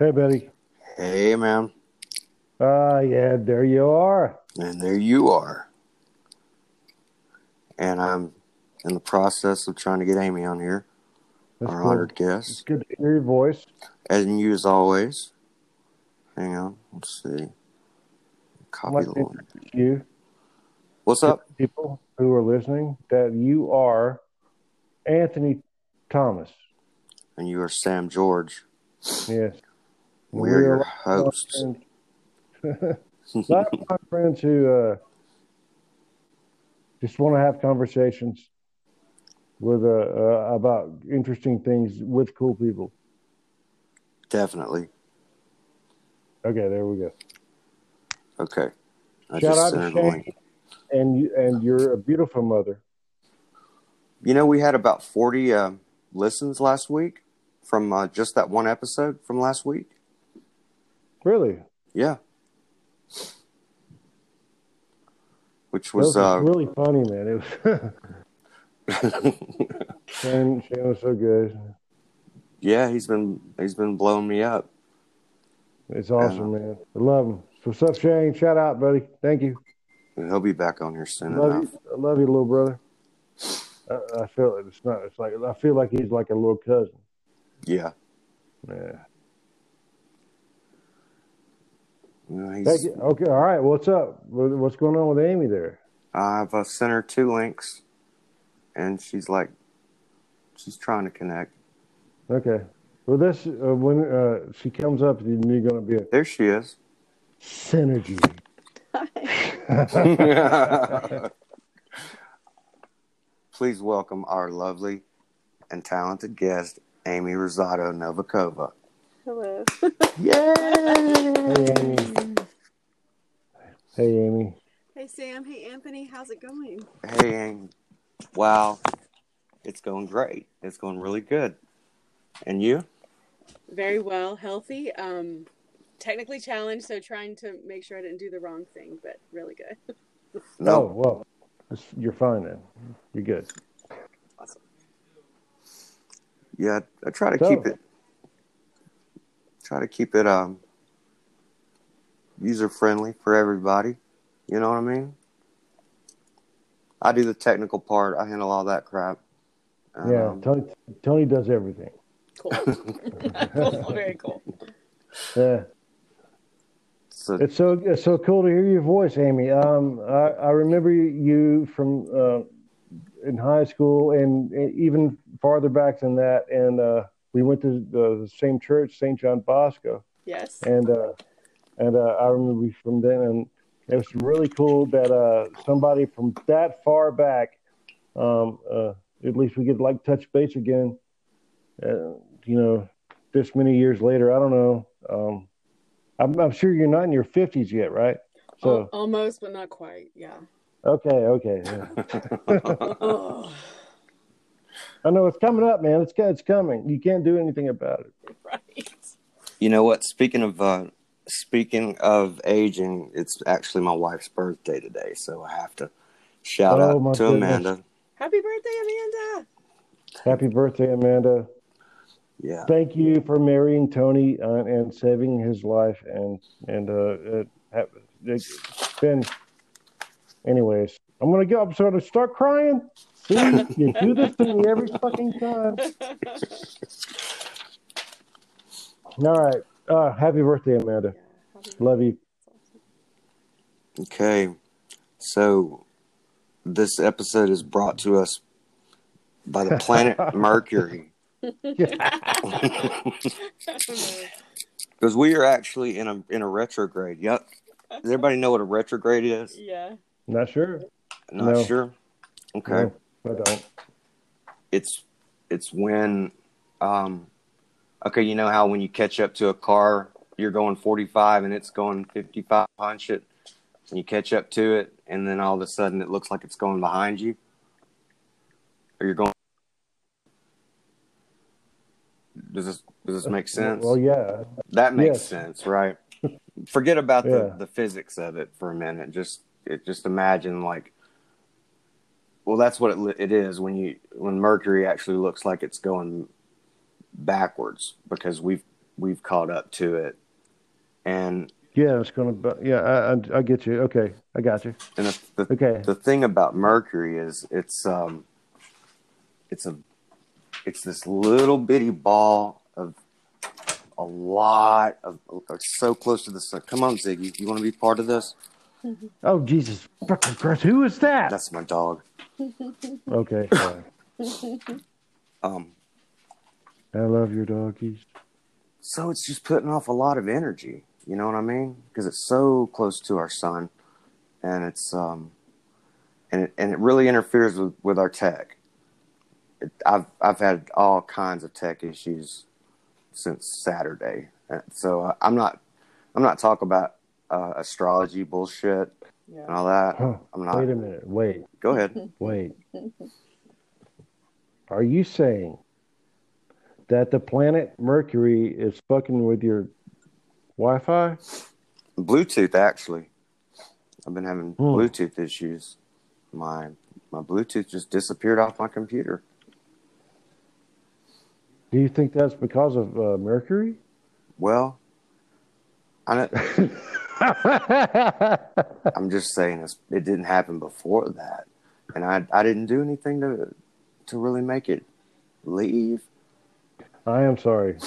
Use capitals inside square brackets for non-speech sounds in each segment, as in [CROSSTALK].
Hey, Betty. Hey, man. Ah, yeah, there you are. And there you are. And I'm in the process of trying to get Amy on here, That's our good. honored It's guest. good to hear your voice. And you, as always. Hang on. Let's see. Copy the one. you, What's up? people who are listening, that you are Anthony Thomas. And you are Sam George. Yes. We're your lot of hosts. my friends- a lot of my friends who uh, just want to have conversations with uh, uh, about interesting things with cool people. Definitely. Okay, there we go. Okay. I Shout just out to Shane and you, and you're a beautiful mother. You know, we had about 40 uh, listens last week from uh, just that one episode from last week. Really, Yeah. Which was was uh, really funny, man. It was [LAUGHS] [LAUGHS] Shane. Shane was so good. yeah, he's been he's been blowing me up. It's awesome, man. I love him. What's up, Shane? Shout out, buddy. Thank you. He'll be back on here soon love enough. you. I love you, little brother. I, I feel it. It's not. It's like I feel like he's like a little cousin. Yeah. Yeah. Thank you. Okay. All right. What's up? What's going on with Amy there? I've uh, sent her two links, and she's like, she's trying to connect. Okay. Well, this uh, when uh, she comes up, you're going to be a There she is. synergy. [LAUGHS] Please welcome our lovely and talented guest, Amy Rosado Novakova. Hello. Hey, Amy. Hey, Amy. Hey Sam. Hey Anthony. How's it going? Hey, Amy. Wow, it's going great. It's going really good. And you? Very well, healthy. Um, technically challenged, so trying to make sure I didn't do the wrong thing, but really good. [LAUGHS] Oh No. well, you're fine then. You're good. Awesome. Yeah, I try to So- keep it. Try to keep it um user friendly for everybody. You know what I mean? I do the technical part. I handle all that crap. Yeah. Um, Tony. Tony does everything. Cool. [LAUGHS] cool. Very cool. Yeah. so It's so it's so cool to hear your voice, Amy. Um, I, I remember you from uh, in high school and even farther back than that. And uh, we went to the same church, St. John Bosco. Yes. And uh, and uh, I remember from then. And it was really cool that uh, somebody from that far back, um, uh, at least we could like touch base again. Uh, you know, this many years later, I don't know. Um, I'm, I'm sure you're not in your 50s yet, right? So almost, but not quite. Yeah. okay, okay. yeah. [LAUGHS] [LAUGHS] I know it's coming up, man. It's it's coming. You can't do anything about it. [LAUGHS] right. you know what? Speaking of uh, speaking of aging, it's actually my wife's birthday today, so I have to shout Oh, out to goodness. Amanda. Happy birthday, Amanda. Happy birthday, Amanda. Yeah, Thank you for marrying Tony uh, and saving his life. And and uh, it, it's been. Anyways, I'm gonna go. I'm sort of start crying. See, you do this to me every fucking time. All right. Uh, happy birthday, Amanda. Love you. Okay, so this episode is brought to us by the planet [LAUGHS] Mercury [LAUGHS] because we are actually in a in a retrograde. Yep. Does everybody know what a retrograde is? yeah. Not sure. Not No. sure. Okay, No, I don't. it's it's when um okay, you know how when you catch up to a car, you're going 45 and it's going 55 punch it, and you catch up to it, and then all of a sudden it looks like it's going behind you, or you're going. Does this does this make sense? Well, yeah. that makes yes. sense, right? Forget about Yeah. the, the physics of it for a minute. Just it, just imagine like, well, that's what it, it is when you when Mercury actually looks like it's going backwards because we've we've caught up to it, and Yeah, it's gonna. Yeah, I, I, I get you. Okay, I got you. and the, the Okay. the thing about Mercury is it's um it's a it's this little bitty ball of a lot of so close to the sun. Come on, Ziggy, you want to be part of this? Oh Jesus fucking Christ! Who is that? That's my dog. Okay. Um, I love your doggies. so it's just putting off a lot of energy. You know what I mean? Because it's so close to our sun, and it's um, and it and it really interferes with with our tech. It, I've I've had all kinds of tech issues since Saturday, so uh, I'm not I'm not talking about uh, astrology bullshit and all that. Huh. I'm not. Wait a minute. Wait. Go ahead. [LAUGHS] Wait. Are you saying that the planet Mercury is fucking with your Wi-Fi? Bluetooth actually. I've been having Hmm. Bluetooth issues. My my Bluetooth just disappeared off my computer. Do you think that's because of uh, Mercury? Well, I don't, [LAUGHS] [LAUGHS] I'm just saying it's, it didn't happen before that, and I I didn't do anything to to really make it leave. I am sorry. [LAUGHS]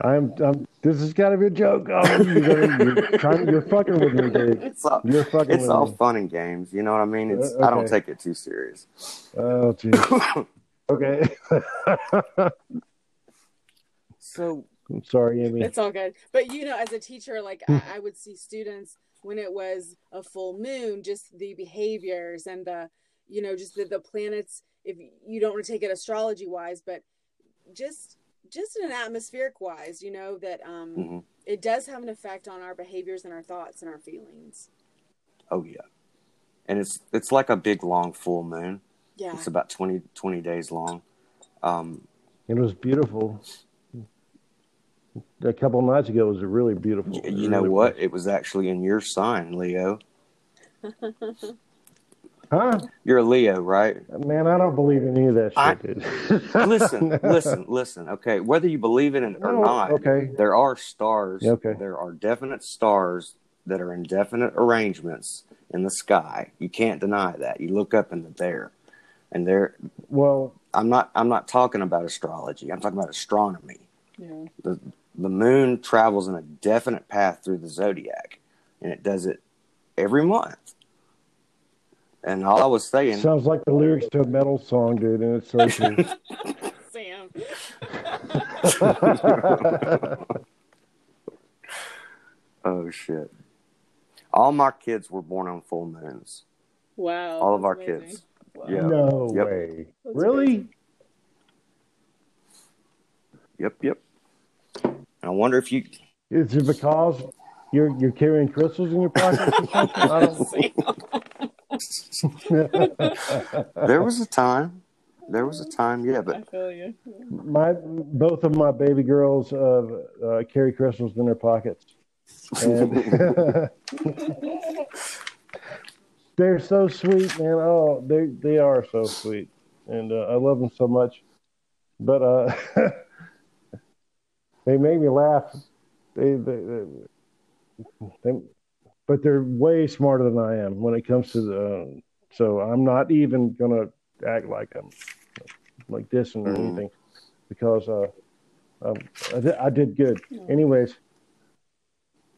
I'm. I'm this has got to be a joke. Oh, you're, you're trying. You're fucking with me, dude. [LAUGHS] It's all You're fucking it's with all me. fun and games. You know what I mean? It's Uh, I don't take it too serious. Oh, jeez. Okay. So I'm sorry, Amy. It's all good. But you know, as a teacher, like I, I would see students when it was a full moon, just the behaviors and the, you know, just the, the planets. If you don't want to take it astrology wise, but just just in an atmospheric wise, you know that um mhm. it does have an effect on our behaviors and our thoughts and our feelings. oh yeah, and it's it's like a big long full moon. Yeah. It's about 20, 20 days long. Um, It was beautiful. A couple nights ago, it was really beautiful. y- It you know really what? It was actually in your sign, Leo. [LAUGHS] Huh? You're a Leo, right? Man, I don't believe in any of that shit, I- dude. [LAUGHS] listen, [LAUGHS] listen, listen. Okay, whether you believe in it or No, not, okay. there are stars. Okay. There are definite stars that are in definite arrangements in the sky. You can't deny that. You look up and they're there, and they're. Well, I'm not. I'm not talking about astrology. I'm talking about astronomy. Yeah. the The moon travels in a definite path through the zodiac, and it does it every month. And all I was saying, sounds like the lyrics to a metal song, dude, and it's so [LAUGHS] true. Sam. [LAUGHS] oh shit! All my kids were born on full moons. Wow. All of our amazing. kids. Wow. Yeah. no Yep. way. That's Really? Yep, yep. And I wonder if you. Is it because you're you're carrying crystals in your pocket? [LAUGHS] I don't- There was a time. There was a time, yeah, but I but feel you. my both of my baby girls uh, uh, carry crystals in their pockets, and [LAUGHS] they're so sweet, man. Oh, they they are so sweet, and uh, I love them so much. But uh, [LAUGHS] they make me laugh. They, they, they, they, but they're way smarter than I am when it comes to the. So I'm not even gonna act like I'm like this or Mhm. anything because uh, um, I, did, I did good. Anyways,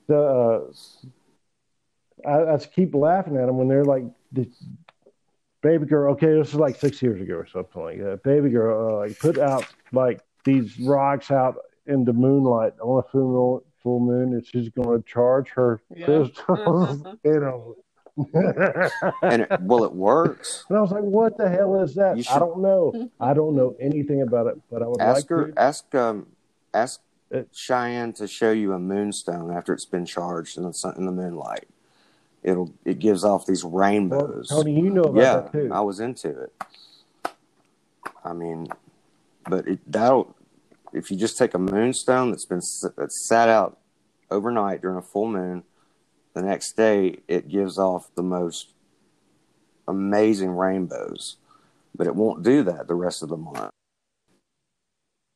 the uh, I, I just keep laughing at them when they're like, the baby girl. Okay, this is like six years ago or something like that. Baby girl, uh, like put out like these rocks out in the moonlight on a full moon, full moon, and she's going to charge her Yeah. crystals. [LAUGHS] you [LAUGHS] know. and it, well, it works. And I was like, "What the hell is that?" You I don't know. [LAUGHS] I don't know anything about it, but I would Ask like her. to. Ask um. Ask Uh, Cheyenne to show you a moonstone after it's been charged in the sun, in the moonlight. It'll it gives off these Well, rainbows. Tony, you know about yeah, that too. I was into it. I mean, but it, that'll if you just take a moonstone that's been that's sat out overnight during a full moon, the next day it gives off the most amazing rainbows. But it won't do that the rest of the month.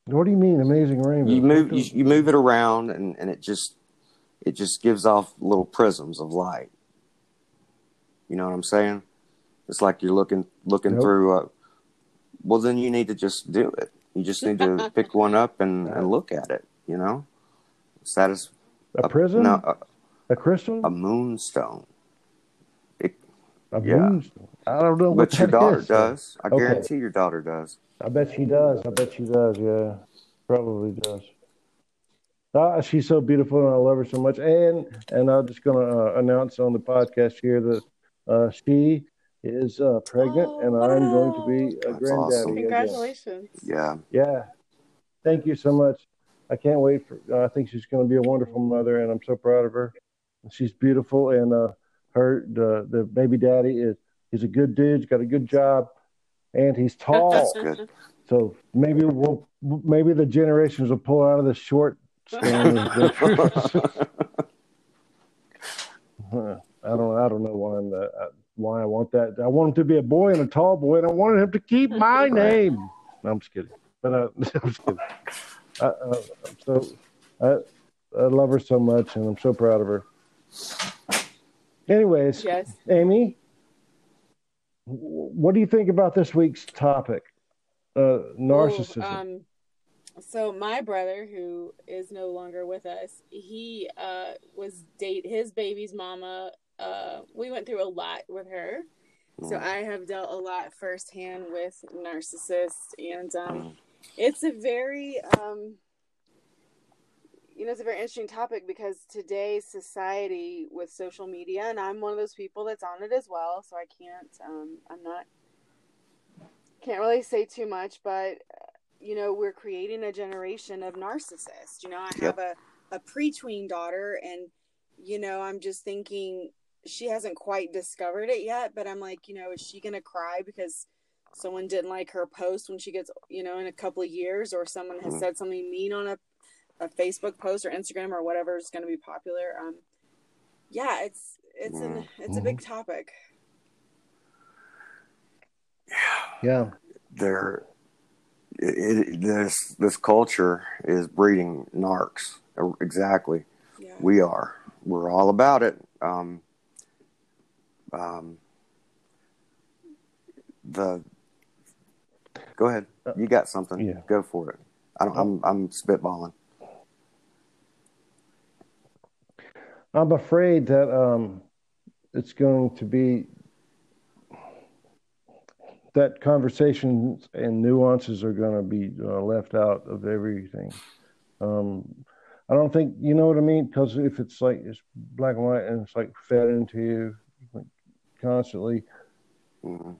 What do you mean, amazing rainbow? You move you, you move it around, and and it just it just gives off little prisms of light. You know what I'm saying? It's like you're looking looking Nope. through. A, well, then you need to just do it. You just need to [LAUGHS] pick one up and, and look at it. You know, Satis- a prism, No, a, a crystal, a moonstone. It, a yeah. moonstone. I don't know what but your that daughter is. does. I Okay. guarantee your daughter does. I bet she does. I bet she does. Yeah, probably does. Ah, she's so beautiful, and I love her so much. And and I'm just going to uh, announce on the podcast here that uh, she is uh, pregnant, Oh, and I'm going to be a That's granddaddy. awesome. again. Congratulations. Yeah. Yeah. Thank you so much. I can't wait for. Uh, I think she's going to be a wonderful mother, and I'm so proud of her. She's beautiful, and uh, her the the baby daddy is he's a good dude. He's got a good job, and he's tall. That's good. So maybe we'll maybe the generations will pull out of the short stand. [LAUGHS] [LAUGHS] I don't I don't know why I'm the, uh, why I want that. I want him to be a boy and a tall boy, and I wanted him to keep my [LAUGHS] name. No, I'm just kidding. But uh, [LAUGHS] I'm just kidding. I, uh, I'm so I, I love her so much, and I'm so proud of her. Anyways, Yes. Amy, what do you think about this week's topic? Uh, narcissism. Um, so my brother, who is no longer with us, he uh, was date his baby's mama. Uh, we went through a lot with her, so I have dealt a lot firsthand with narcissists, and um, it's a very um, you know it's a very interesting topic because today's society with social media, and I'm one of those people that's on it as well, so I can't. Um, I'm not can't really say too much, but you know, we're creating a generation of narcissists. You know, I have a, a pre-tween daughter and you know, I'm just thinking she hasn't quite discovered it yet, but I'm like, you know, is she gonna cry because someone didn't like her post when she gets, you know, in a couple of years, or someone has Mhm. said something mean on a, a Facebook post or Instagram or whatever is going to be popular. Um, yeah, it's it's an it's a big topic. yeah. there it, it, this this culture is breeding narcs exactly Yeah. we are we're all about it um um the go ahead. You got something. Yeah. go for it. I don't, i'm i'm spitballing. I'm afraid that um, it's going to be that conversations and nuances are going to be uh, left out of everything. Um, I don't think you know what I mean? Because if it's like it's black and white and it's like fed into you constantly. Mhm.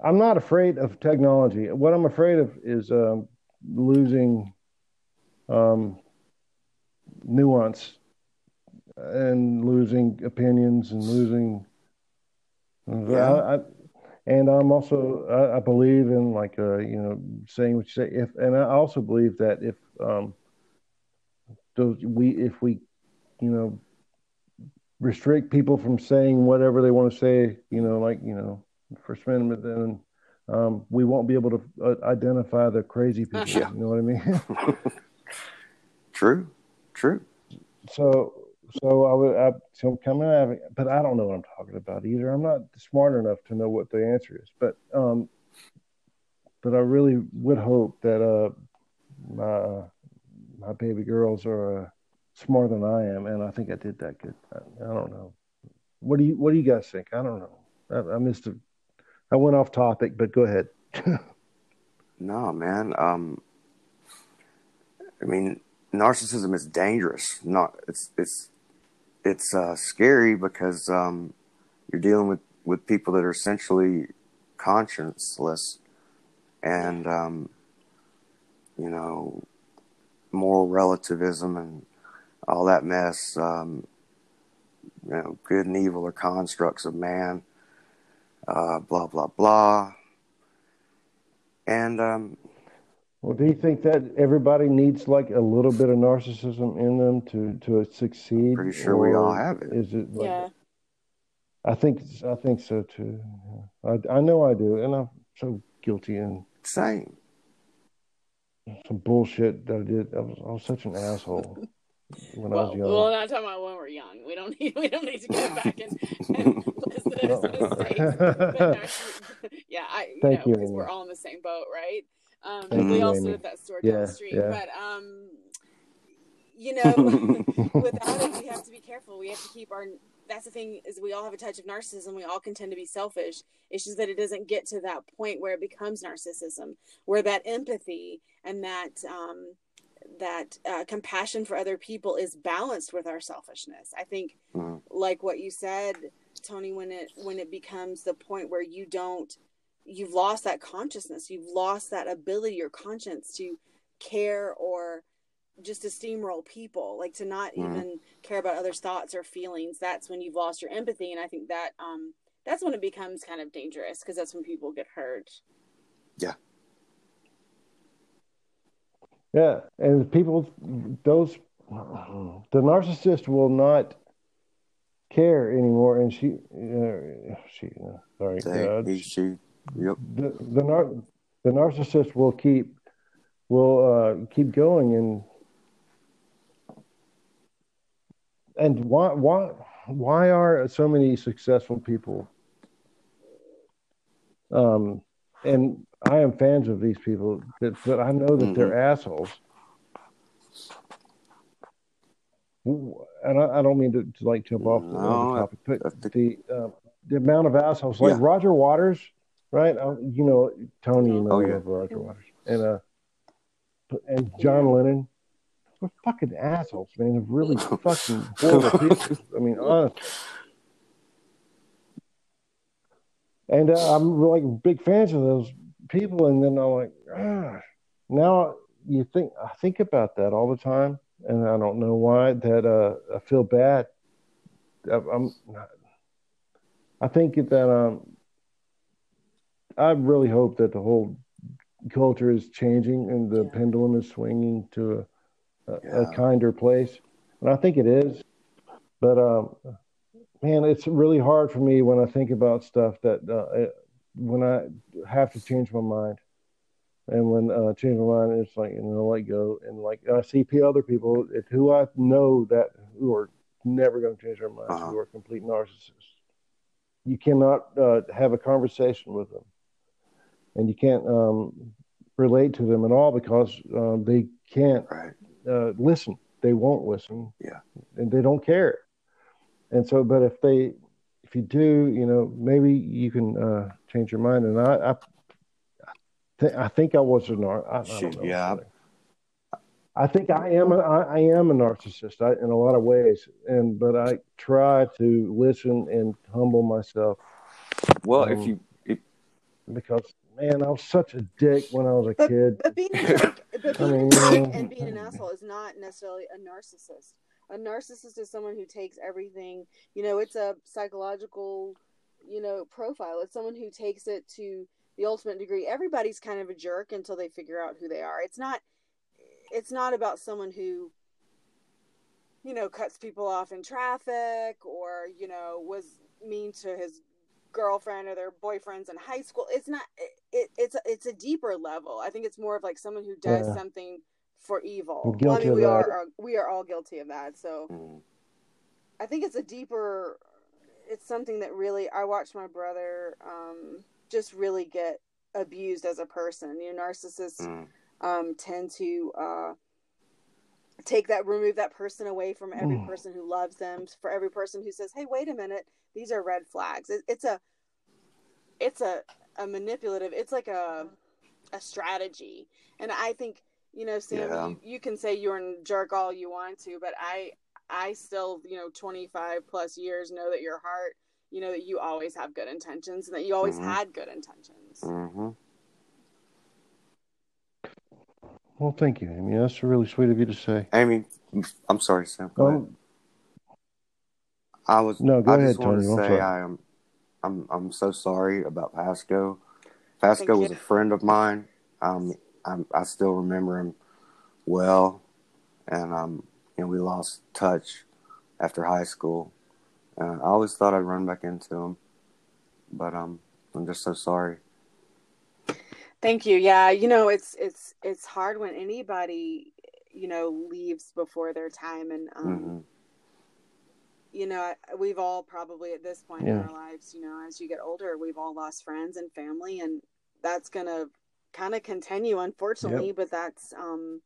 I'm not afraid of technology. What I'm afraid of is um, losing um, nuance and losing opinions and losing. Yeah. I, I, and I'm also I, I believe in like uh, you know saying what you say. If and I also believe that if um, those we if we you know restrict people from saying whatever they want to say, you know, like you know, First Amendment, then um, we won't be able to uh, identify the crazy people. Yeah. You know what I mean? [LAUGHS] true true so so I would I, so coming out of it, but I don't know what I'm talking about either. I'm not smart enough to know what the answer is, but um, but I really would hope that uh my my baby girls are uh, smarter than I am, and I think I did that good. I, I don't know. What do you What do you guys think? I don't know. I, I missed a. I went off topic, but go ahead. [LAUGHS] No, man. Um, I mean, narcissism is dangerous. Not it's it's it's uh, scary because um, you're dealing with with people that are essentially conscienceless, and um, you know, moral relativism and all that mess. Um, you know, good and evil are constructs of man. Uh, blah blah blah. And um, Well, do you think that everybody needs like a little bit of narcissism in them to to succeed? pretty sure we all have it. Is it? Like, Yeah. I think I think so too. I I know I do, and I'm so guilty. And Same. some bullshit that I did. I was, I was such an asshole [LAUGHS] when well, I was young. Well, not talking about when we're young. We don't [LAUGHS] need we don't need to go back and, and list those mistakes. No, [LAUGHS] [LAUGHS] yeah, I you Thank know, you, we're all in the same boat, right? Um, Thank we you, all Amy. at that store down Yeah, the street, yeah. but um, you know, without it, we have to be careful. We have to keep our. That's the thing is we all have a touch of narcissism. We all can tend to be selfish. It's just that it doesn't get to that point where it becomes narcissism, where that empathy and that um, that uh, compassion for other people is balanced with our selfishness. I think, Mhm. like what you said, Tony, when it when it becomes the point where you don't, you've lost that consciousness, you've lost that ability or conscience to care or just to steamroll people, like to not Mhm. even care about others' thoughts or feelings. That's when you've lost your empathy, and I think that um, that's when it becomes kind of dangerous because that's when people get hurt. Yeah, and people, those, the narcissist will not care anymore, and she, uh, she, uh, sorry, uh, he, she, yep. the the nar- the narcissist will keep will uh, keep going and and why why why are so many successful people um and I am fans of these people that but I know that they're assholes. And I, I don't mean to, to like jump off the, No, the topic but think- the uh, the amount of assholes like Yeah. Roger Waters right? Uh, you know Tony you know Oh, yeah. Roger Waters. And uh and John Lennon. We're fucking assholes man. They're really [LAUGHS] fucking horrible people. I mean [LAUGHS] honestly and uh, I'm like big fans of those people and then I'm like ah. now you think I think about that all the time and I don't know why that uh I feel bad I, I'm not I think that um I really hope that the whole culture is changing and the Yeah. pendulum is swinging to a, a, a kinder place and I think it is but um man it's really hard for me when I think about stuff that uh, when I have to change my mind and when uh, change my mind, it's like you know, let go. And like I see other people who I know that who are never going to change their minds, Uh-huh. who are complete narcissists. You cannot uh, have a conversation with them, and you can't um, relate to them at all because um, they can't Right. uh, listen. They won't listen. Yeah. and they don't care. And so, but if they, if you do, you know, maybe you can uh, change your mind. And I, I, th- I think I was a nar. I, I Shit, don't know. yeah. I think I am. A, I, I am a narcissist I, in a lot of ways, and but I try to listen and humble myself Well, Um, if you, if, because man, I was such a dick when I was a But, kid. but being a dick, but I mean, a dick and being an asshole is not necessarily a narcissist. A narcissist is someone who takes everything. You know, it's a psychological, you know, profile. It's someone who takes it to the ultimate degree. Everybody's kind of a jerk until they figure out who they are. It's not. It's not about someone who, you know, cuts people off in traffic or you know was mean to his girlfriend or their boyfriends in high school. It's not. It, it it's it's a deeper level. I think it's more of like someone who does Yeah. something for evil. I'm Well, I mean, of we that. are, are we are all guilty of that. So mm, I think it's a deeper. It's something that really I watched my brother um, just really get abused as a person. You know, narcissists mm, um, tend to uh, take that, remove that person away from every Mm. person who loves them. For every person who says, "Hey, wait a minute, these are red flags." It, it's a, it's a, a manipulative. It's like a, a strategy, and I think you know, Sam, Yeah. you, you can say you're a jerk all you want to, but I, I still, you know, 25 plus years know that your heart, you know, that you always have good intentions and that you always Mhm. had good intentions. hmm Well, thank you, Amy. That's really sweet of you to say. Amy, I'm sorry, Sam. Go ahead. Um, I was. No, go I ahead, just want Tony. to I'm say sorry. I am. I'm. I'm so sorry about Pasco. Pasco Thank was you. a friend of mine. Um, I'm, I still remember him well, and um, you know, we lost touch after high school. Uh, I always thought I'd run back into him, but um, I'm just so sorry. Thank you. Yeah, you know, it's it's it's hard when anybody, you know, leaves before their time and um hmm you know, we've all probably at this point in our lives, you know, as you get older, we've all lost friends and family and that's going to kind of continue unfortunately, but that's um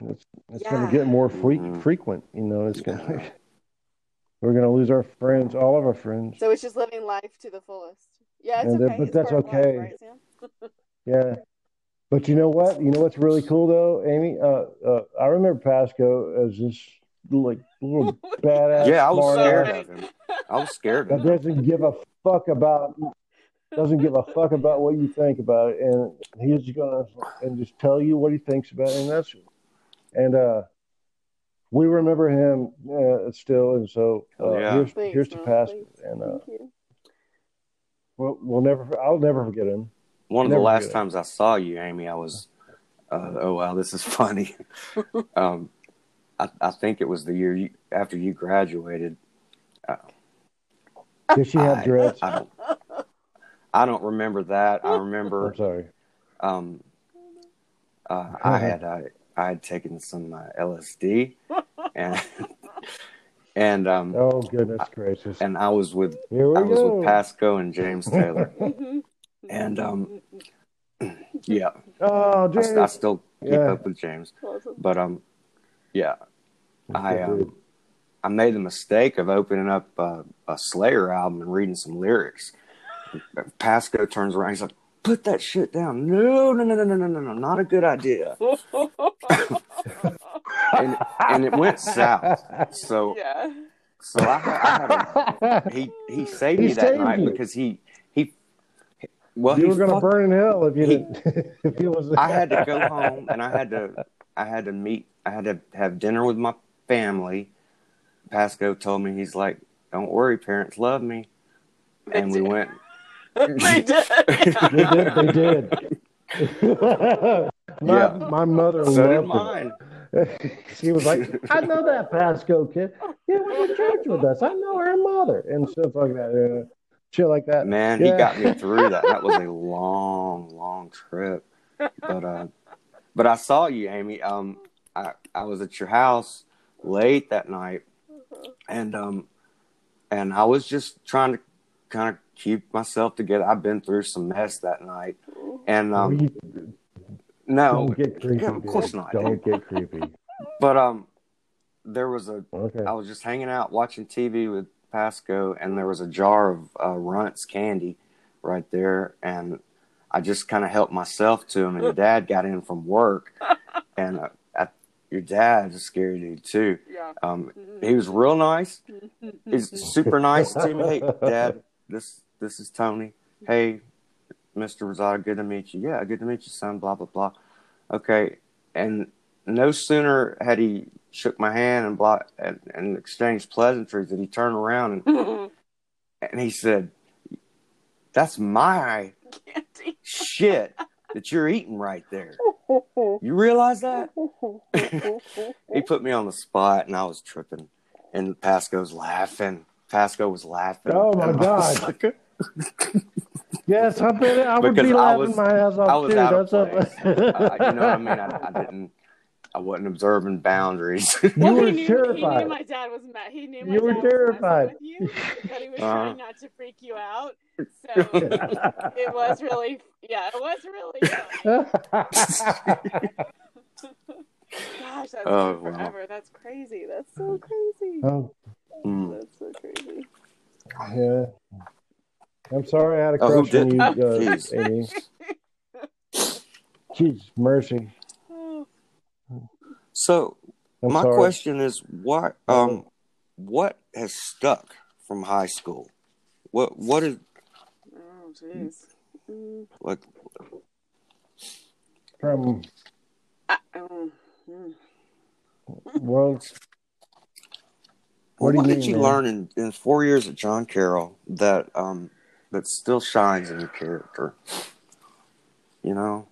It's, it's Yeah. going to get more fre- frequent. You know, it's going Yeah. to. [LAUGHS] We're going to lose our friends, all of our friends. so it's just living life to the fullest. Yeah, it's And that- okay. but It's that's part of life, okay. right, [LAUGHS] Yeah. But you know what? You know what's really cool though, Amy? Uh, uh, I remember Pasco as this like little [LAUGHS] badass. Yeah, I was scared ass of him. I was scared that of him. doesn't give a fuck about doesn't give a fuck about what you think about it, and he's just gonna and just tell you what he thinks about it, and that's and uh, we remember him uh, still, and so uh, Oh, yeah. here's Thanks, here's to past, Thanks. and uh, Thank you. we'll, we'll never I'll never forget him. One of the last forget it. times I saw you, Amy, I was, uh, oh wow, this is [LAUGHS] funny. [LAUGHS] um, I, I think it was the year you, after you graduated. Did she have I, dreads? I don't, I don't remember that. I remember I'm sorry. um, uh, I had I, I had taken some uh, LSD, [LAUGHS] and and um, Oh goodness gracious! and I was with Here we I was with Pasco and James Taylor. [LAUGHS] And, um, [CLEARS THROAT] yeah, Oh, I, James. st- I still keep Yeah. up with James, Awesome. but um, yeah, I um, dude. I made the mistake of opening up uh, a Slayer album and reading some lyrics. Pasco turns around. He's like, "Put that shit down! No, no, no, no, no, no, no, no! Not a good idea." [LAUGHS] and, and, it went south. So, [LAUGHS] yeah. so I, I a, he he [LAUGHS] saved he me that night you. because he well, you were going to burn in hell if you he, didn't. if he was. I had to go home, and I had to. I had to meet. I had to have dinner with my family. Pasco told me he's like, "Don't worry, parents love me," and we went they [LAUGHS] did. They did. [LAUGHS] They did. my, Yeah. my mother so loved mine. him. [LAUGHS] she was like, "I know that Pasco kid. Yeah, we went to church with us. I know her mother and stuff like that. Yeah. Shit like that. Man, he got me through that. That was a long, long trip. But uh but I saw you, Amy. Um I, I was at your house late that night and um and I was just trying to kind of keep myself together. I've been through some mess that night. And um We- no, don't get creepy. yeah, of dude. course not. Don't get creepy. [LAUGHS] But um, there was a. Okay. I was just hanging out watching TV with Pasco, and there was a jar of uh, Runts candy right there, and I just kind of helped myself to him. And your [LAUGHS] dad got in from work, [LAUGHS] and uh, I, your dad's a scary dude too. Yeah. Um, he was real nice. He's super nice to me. Hey, Dad, this this is Tony. Hey, Mr. Rosado, good to meet you. Yeah, good to meet you, son. Blah blah blah. Okay, and no sooner had he shook my hand and blah and, and exchanged pleasantries that he turned around and, [LAUGHS] and he said, "That's my Candy. shit that you're eating right there. [LAUGHS] You realize that?" [LAUGHS] he put me on the spot, and I was tripping. And Pasco's laughing. Pasco was laughing. Oh, my And I God. Like, Yes, I bet I would Because be I laughing was- my ass off I was too. out of That's place. up. uh, you know what I mean? I, I didn't. I wasn't observing boundaries. [LAUGHS] You Well, were he knew, terrified. He knew my dad was mad. He knew my You were dad was terrified. messing with you, but he was Uh-huh. trying not to freak you out. So [LAUGHS] it was really, yeah, it was really. [LAUGHS] Gosh, that's Oh, been wow. That's crazy. That's so crazy. oh, Mm. That's so crazy. yeah. I'm sorry I had a Oh, who crush on you, uh, Jeez. Amy. [LAUGHS] Jeez, mercy. Oh, So I'm my sorry. question is, what um, what has stuck from high school? What what is oh, jeez. Mm, like? From I, oh, mm. well, What, What do you did mean, you man? learn in, in four years at John Carroll that um that still shines in your character? You know,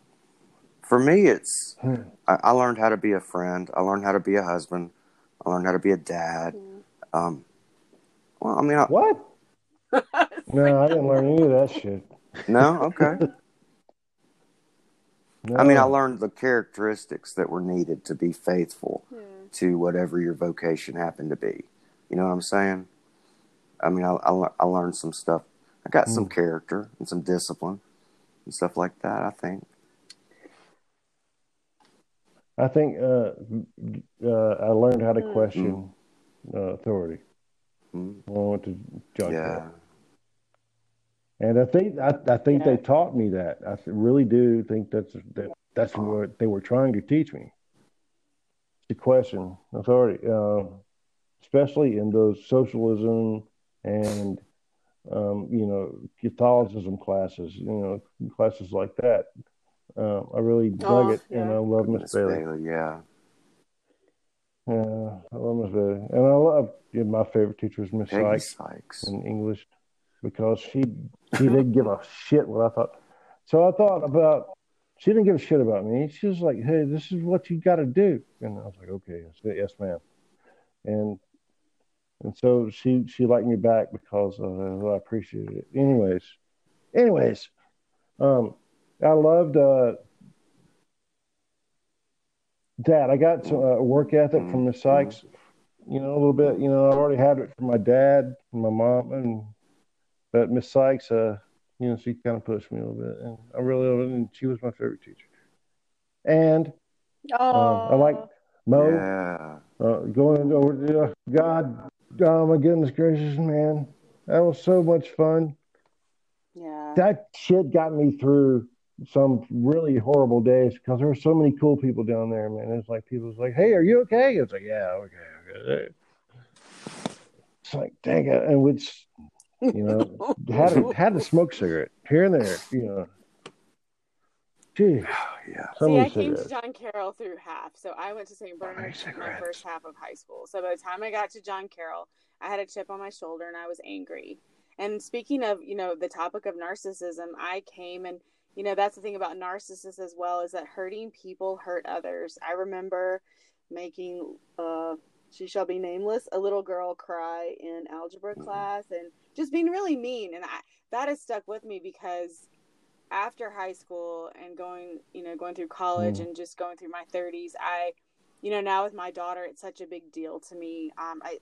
for me, it's Hmm. I, I learned how to be a friend. I learned how to be a husband. I learned how to be a dad. Um, well, I mean, I, what? [LAUGHS] No, I didn't learn any of that shit. no, okay. [LAUGHS] No. I mean, I learned the characteristics that were needed to be faithful Yeah. to whatever your vocation happened to be. You know what I'm saying? I mean, I, I, I learned some stuff. I got some character and some discipline and stuff like that, I think. I think uh, uh, I learned how to Mm. question uh, authority Mm. when I went to John Yeah. Carroll. And I think I, I think Yeah. they taught me that. I really do think that's that, that's what they were trying to teach me. To question authority, uh, especially in those socialism and um, you know Catholicism classes, you know classes like that. Uh, I really dug Oh, it, and. I love Miss Miss Bailey. Bailey, yeah. Yeah, I love Miss Bailey, and I love yeah, my favorite teacher was Miss Peggy Sykes. Sykes. in English because she she didn't give a shit what I thought. So I thought about she didn't give a shit about me. She was like, "Hey, this is what you got to do," and I was like, "Okay, I said, yes, ma'am." And and so she she liked me back because uh, I appreciated it. Anyways, anyways, um, I loved uh, that. I got some uh, work ethic from Miss Sykes. You know, a little bit. You know, I already had it from my dad, and my mom, and but Miss Sykes, uh, you know, she kind of pushed me a little bit, and I really loved it. And she was my favorite teacher. And Oh, I like Mo Yeah. uh, going over. Uh, God, oh my goodness gracious, man, that was so much fun. yeah. That shit got me through some really horrible days because there were so many cool people down there, man. It's like people was like, "Hey, are you okay?" It's like, "Yeah, okay, okay." It's like, dang it, and which you know had to, had to smoke cigarette here and there, you know. Gee, Yeah. so See, many I came to. John Carroll through half. So I went to St. Bernard many my cigarettes? first half of high school. So by the time I got to John Carroll, I had a chip on my shoulder and I was angry. And speaking of, you know, the topic of narcissism, I came and, you know, that's the thing about narcissists as well is that hurting people hurt others. I remember making, uh, she shall be nameless, a little girl cry in algebra class and just being really mean. And I, that has stuck with me because after high school and going, you know, going through college Mm. and just going through my 30s, I, you know, now with my daughter, it's such a big deal to me. Um, I,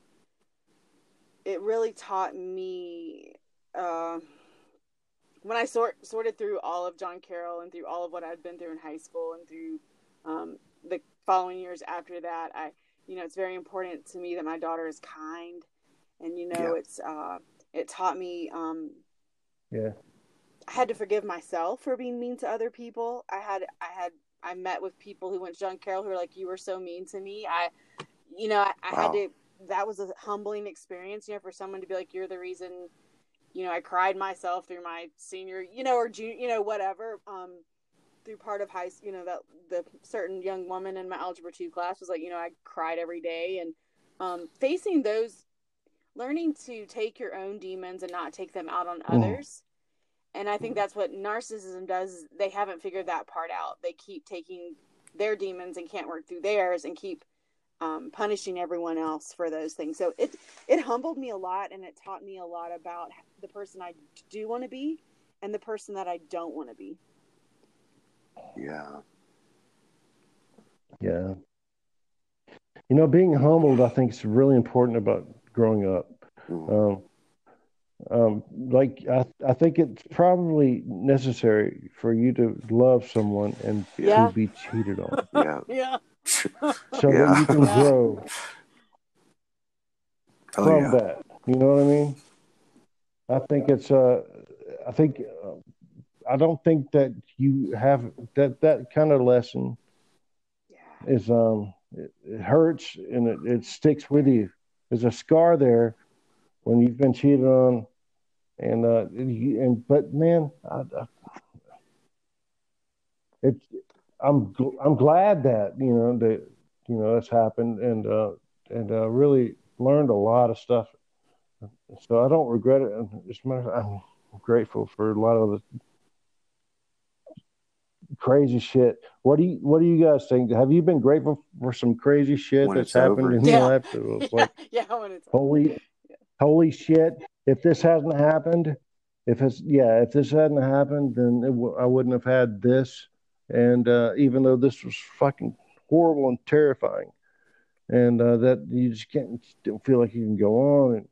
it really taught me, uh, when I sort sorted through all of John Carroll and through all of what I'd been through in high school and through um, the following years after that, I, you know, it's very important to me that my daughter is kind, and you know, Yeah. it's uh, it taught me um, Yeah, I had to forgive myself for being mean to other people. I had I had I met with people who went to John Carroll who were like, "You were so mean to me." I, you know, I, I had to. That was a humbling experience, you know, for someone to be like, "You're the reason." You know, I cried myself through my senior, you know, or junior, you know, whatever. Um, through part of high, you know, that the certain young woman in my algebra two class was like, you know, I cried every day, and um, facing those, learning to take your own demons and not take them out on Mm. others. And I think that's what narcissism does. They haven't figured that part out. They keep taking their demons and can't work through theirs and keep um, punishing everyone else for those things. So it it humbled me a lot and it taught me a lot about the person I do want to be and the person that I don't want to be. Yeah. yeah. You know, being humbled, I think, is really important about growing up. Mm. Um, um, like I, I think it's probably necessary for you to love someone and Yeah. to be cheated on, [LAUGHS] Yeah. [LAUGHS] Yeah. so Yeah. that you can grow [LAUGHS] Oh, from yeah. that. You know what I mean? I think it's uh, I think uh, I don't think that you have that that kind of lesson Yeah. is um it, it hurts and it, it sticks with you. There's a scar there when you've been cheated on, and uh, and but man, I, I, it's I'm gl- I'm glad that you know that you know that's happened and uh, and uh, really learned a lot of stuff. So I don't regret it. And As a matter of fact, I'm grateful for a lot of the crazy shit. What do you What do you guys think? Have you been grateful for some crazy shit When that's happened over. in Yeah. your life? That was Yeah. [LAUGHS] like, yeah. When it's holy, holy shit! If this hasn't happened, if it's yeah, if this hadn't happened, then it w- I wouldn't have had this, and uh, even though this was fucking horrible and terrifying, and uh, that you just can't don't feel like you can go on, and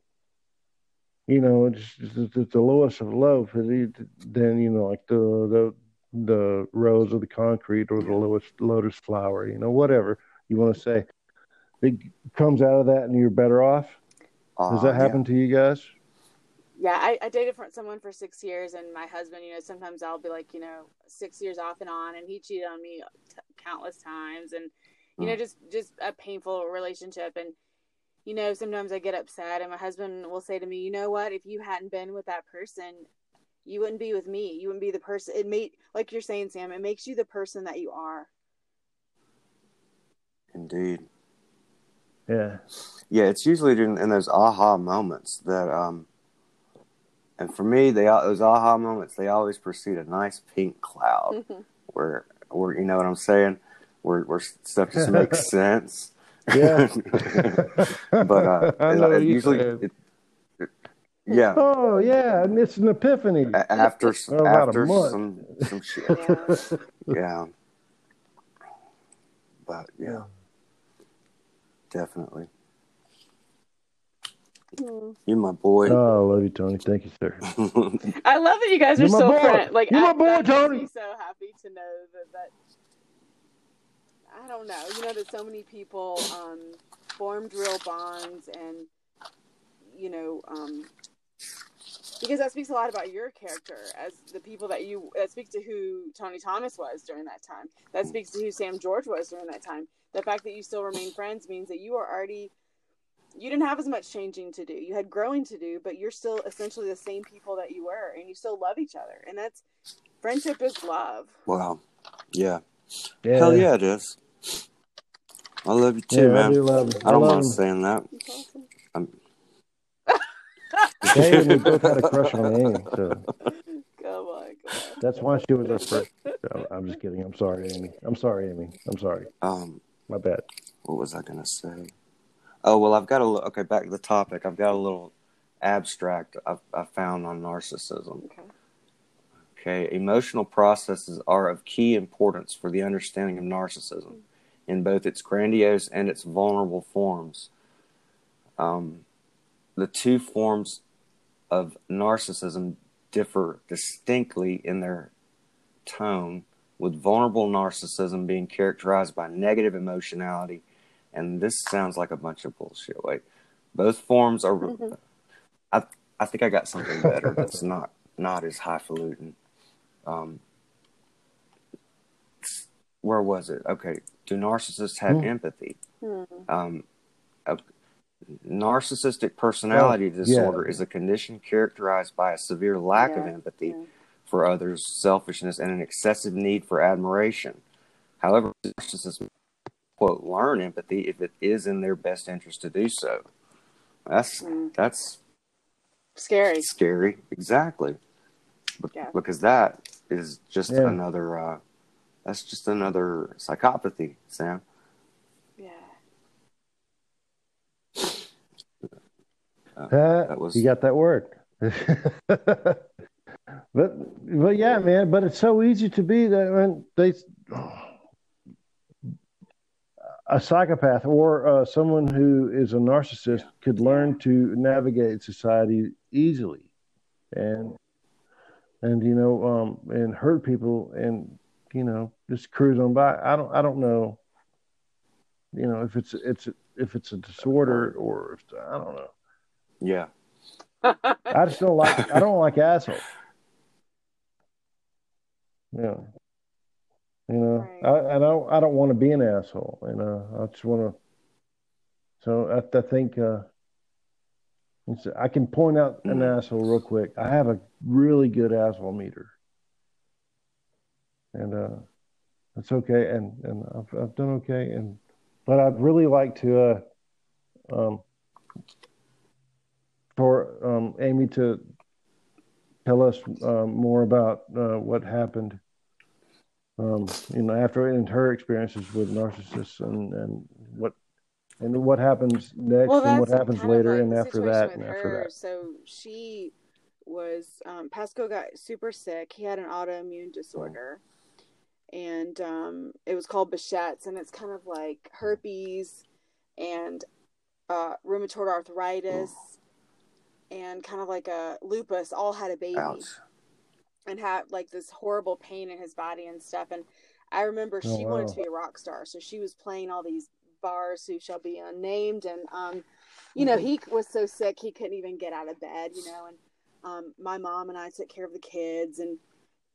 you know it's, it's, it's the lowest of low. Then you know like the the the rose of the concrete or the lowest lotus flower, you know whatever you want to say. It comes out of that, and you're better off. Does that uh, happen yeah. to you guys? Yeah, I, I dated for someone for six years, and my husband, you know, sometimes I'll be like, you know, six years off and on, and he cheated on me t- countless times, and you mm. know, just just a painful relationship, and you know, sometimes I get upset, and my husband will say to me, you know what, if you hadn't been with that person, you wouldn't be with me. You wouldn't be the person. It made, like you're saying, Sam, it makes you the person that you are. Indeed. Yeah. Yeah, it's usually in, in those aha moments that um and for me, they those aha moments they always precede a nice pink cloud, mm-hmm. where where you know what I'm saying, where where stuff just makes [LAUGHS] sense. Yeah, [LAUGHS] but uh, [LAUGHS] it, usually. It, it, yeah. Oh yeah, and it's an epiphany. After oh, after some some shit. Yeah. yeah. But yeah, definitely. You're my boy. Oh, I love you, Tony. Thank you, sir. [LAUGHS] I love that you guys You're are so friends. Like, You're I, my boy, Tony. so happy to know that, that. I don't know. You know that so many people um, formed real bonds, and you know, um, because that speaks a lot about your character as the people that you. That speaks to who Tony Thomas was during that time. That speaks to who Sam George was during that time. The fact that you still remain friends means that you are already you didn't have as much changing to do. You had growing to do, but you're still essentially the same people that you were, and you still love each other. And that's friendship is love. Wow. Yeah. yeah. Hell yeah, it is. I love you too, yeah, man. I, do love I don't mind saying that. I'm. Hey, we both had a crush on Amy, so. Come on, That's why she was our first. I'm just kidding. I'm sorry, Amy. I'm sorry, Amy. I'm sorry. Um, my bad. What was I gonna say? Oh well, I've got a okay. Back to the topic. I've got a little abstract I've, I found on narcissism. Okay. Okay, emotional processes are of key importance for the understanding of narcissism in both its grandiose and its vulnerable forms. Um, the two forms of narcissism differ distinctly in their tone, with vulnerable narcissism being characterized by negative emotionality and this sounds like a bunch of bullshit. Like both forms are. Mm-hmm. I I think I got something better that's not not as highfalutin. Um, where was it? Okay, do narcissists have mm. empathy? Mm. Um, a narcissistic personality oh, disorder yeah. is a condition characterized by a severe lack yeah, of empathy yeah. for others, selfishness, and an excessive need for admiration. However, narcissists quote learn empathy if it is in their best interest to do so. That's mm. that's scary. Scary, exactly. Be- yeah. Because that is just yeah. another. Uh, that's just another psychopathy, Sam. Yeah. Uh, that was you got that word. [LAUGHS] but but yeah, man. But it's so easy to be that when they. Oh a psychopath or uh, someone who is a narcissist could learn to navigate society easily and and you know um and hurt people and you know just cruise on by. I don't i don't know you know if it's it's if it's a disorder or if, i don't know. Yeah. I just don't like i don't like assholes. [LAUGHS] Yeah you know, right. I, I don't I don't want to be an asshole. You know, I just want to. So I, I think uh, I can point out an mm-hmm. asshole real quick. I have a really good asshole meter, and uh, that's okay. And and I've, I've done okay. And but I'd really like to uh, um, for um, Amy to tell us uh, more about uh, what happened um, you know, after and her experiences with narcissists and, and what and what happens next well, and what happens later like and after that and after her. that. So she was um, Pasco got super sick. He had an autoimmune disorder, and um, it was called Behçet's, and it's kind of like herpes and uh, rheumatoid arthritis and kind of like a lupus all had a baby Ouch. And had like this horrible pain in his body and stuff. And I remember Oh, she wanted to be a rock star, so she was playing all these bars who shall be unnamed, and um, you know he was so sick he couldn't even get out of bed, you know. And um, my mom and I took care of the kids, and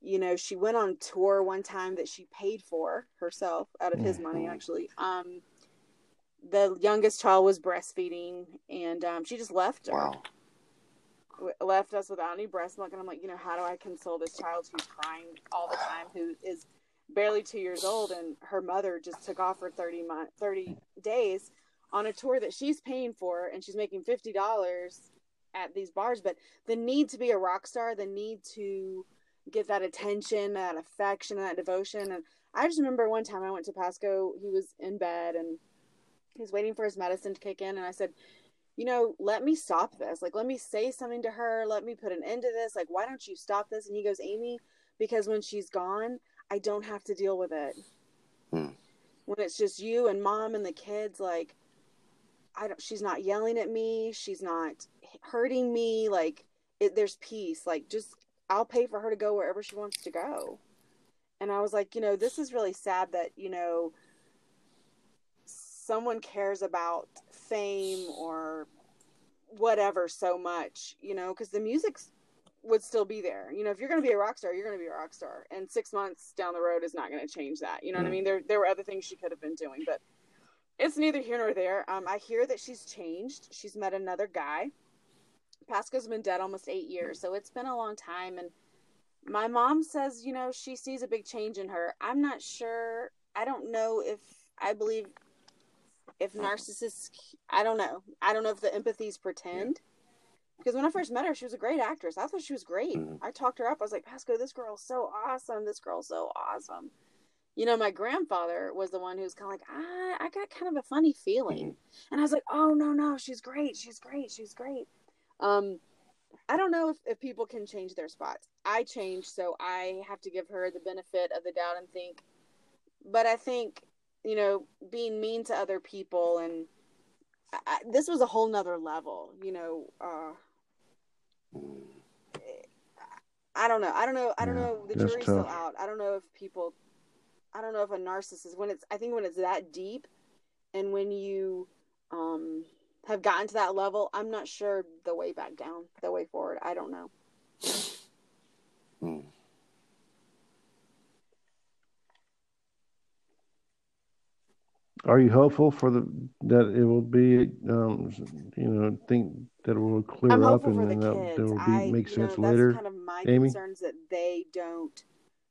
you know she went on tour one time that she paid for herself out of his money, Mhm. actually. Um, the youngest child was breastfeeding, and um, she just left her Wow. Left us without any breast milk and i'm like you know how do i console this child who's crying all the time who is barely two years old and her mother just took off for 30 month 30 days on a tour that she's paying for and she's making $50 at these bars but the need to be a rock star the need to get that attention that affection that devotion and i just remember one time i went to pasco he was in bed and he was waiting for his medicine to kick in and i said you know, let me stop this. Like, let me say something to her. Let me put an end to this. Like, why don't you stop this? And he goes, Amy, because when she's gone, I don't have to deal with it. Hmm. When it's just you and mom and the kids, like, I don't, she's not yelling at me. She's not hurting me. Like, it, there's peace. Like, just, I'll pay for her to go wherever she wants to go. And I was like, you know, this is really sad that, you know, someone cares about fame or whatever so much, you know, because the music would still be there. You know, if you're going to be a rock star, you're going to be a rock star. And six months down the road is not going to change that. You know what I Mm. mean? There, there were other things she could have been doing, but it's neither here nor there. Um, I hear that she's changed. She's met another guy. Pasco's been dead almost eight years, so it's been a long time. And my mom says, you know, she sees a big change in her. I'm not sure. I don't know if I believe if narcissists. I don't know. I don't know if the empathies pretend. Because when I first met her, she was a great actress. I thought she was great. Mhm. I talked her up. I was like, Pasco, this girl's so awesome. This girl's so awesome. You know, my grandfather was the one who was kind of like, I, I got kind of a funny feeling. And I was like, oh, no, no, she's great. She's great. She's great. Um, I don't know if, if people can change their spots. I changed, so I have to give her the benefit of the doubt and think. But I think, you know, being mean to other people and I, I, this was a whole nother level, you know. Uh. I don't know. I don't know. I don't Yeah, know. The jury's still out. I don't know if people. I don't know if a narcissist when it's. I think when it's that deep, and when you um have gotten to that level, I'm not sure the way back down, the way forward. I don't know. Mm. Are you hopeful for the that it will be, um, you know, think that it will clear I'm up and for the then that there will be I make you know, sense that's later? kind of my Amy? concerns that they don't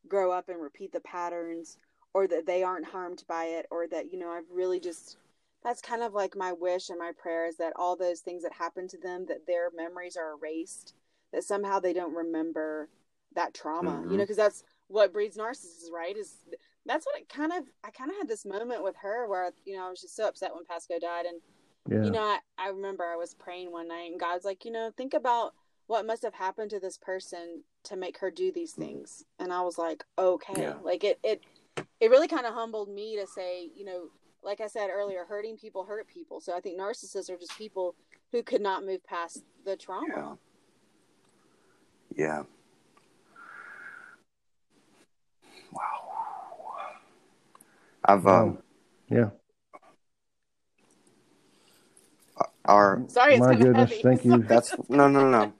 grow up and repeat the patterns, or that they aren't harmed by it, or that you know I've really just. That's kind of like my wish and my prayer is that all those things that happened to them, that their memories are erased, that somehow they don't remember that trauma. You Mhm. know, because that's what breeds narcissists, right? Is that's what it kind of. I kind of had this moment with her where you know I was just so upset when Pasco died, and Yeah. you know, I, I remember I was praying one night and God's like, you know, think about what must have happened to this person to make her do these things. And I was like, okay. Yeah. Like it it it really kind of humbled me to say, you know, like I said earlier, hurting people hurt people. So I think narcissists are just people who could not move past the trauma. Yeah. Yeah. Wow. I've um yeah. our Sorry, it's My goodness, heavy. thank you. Sorry. that's no no no no.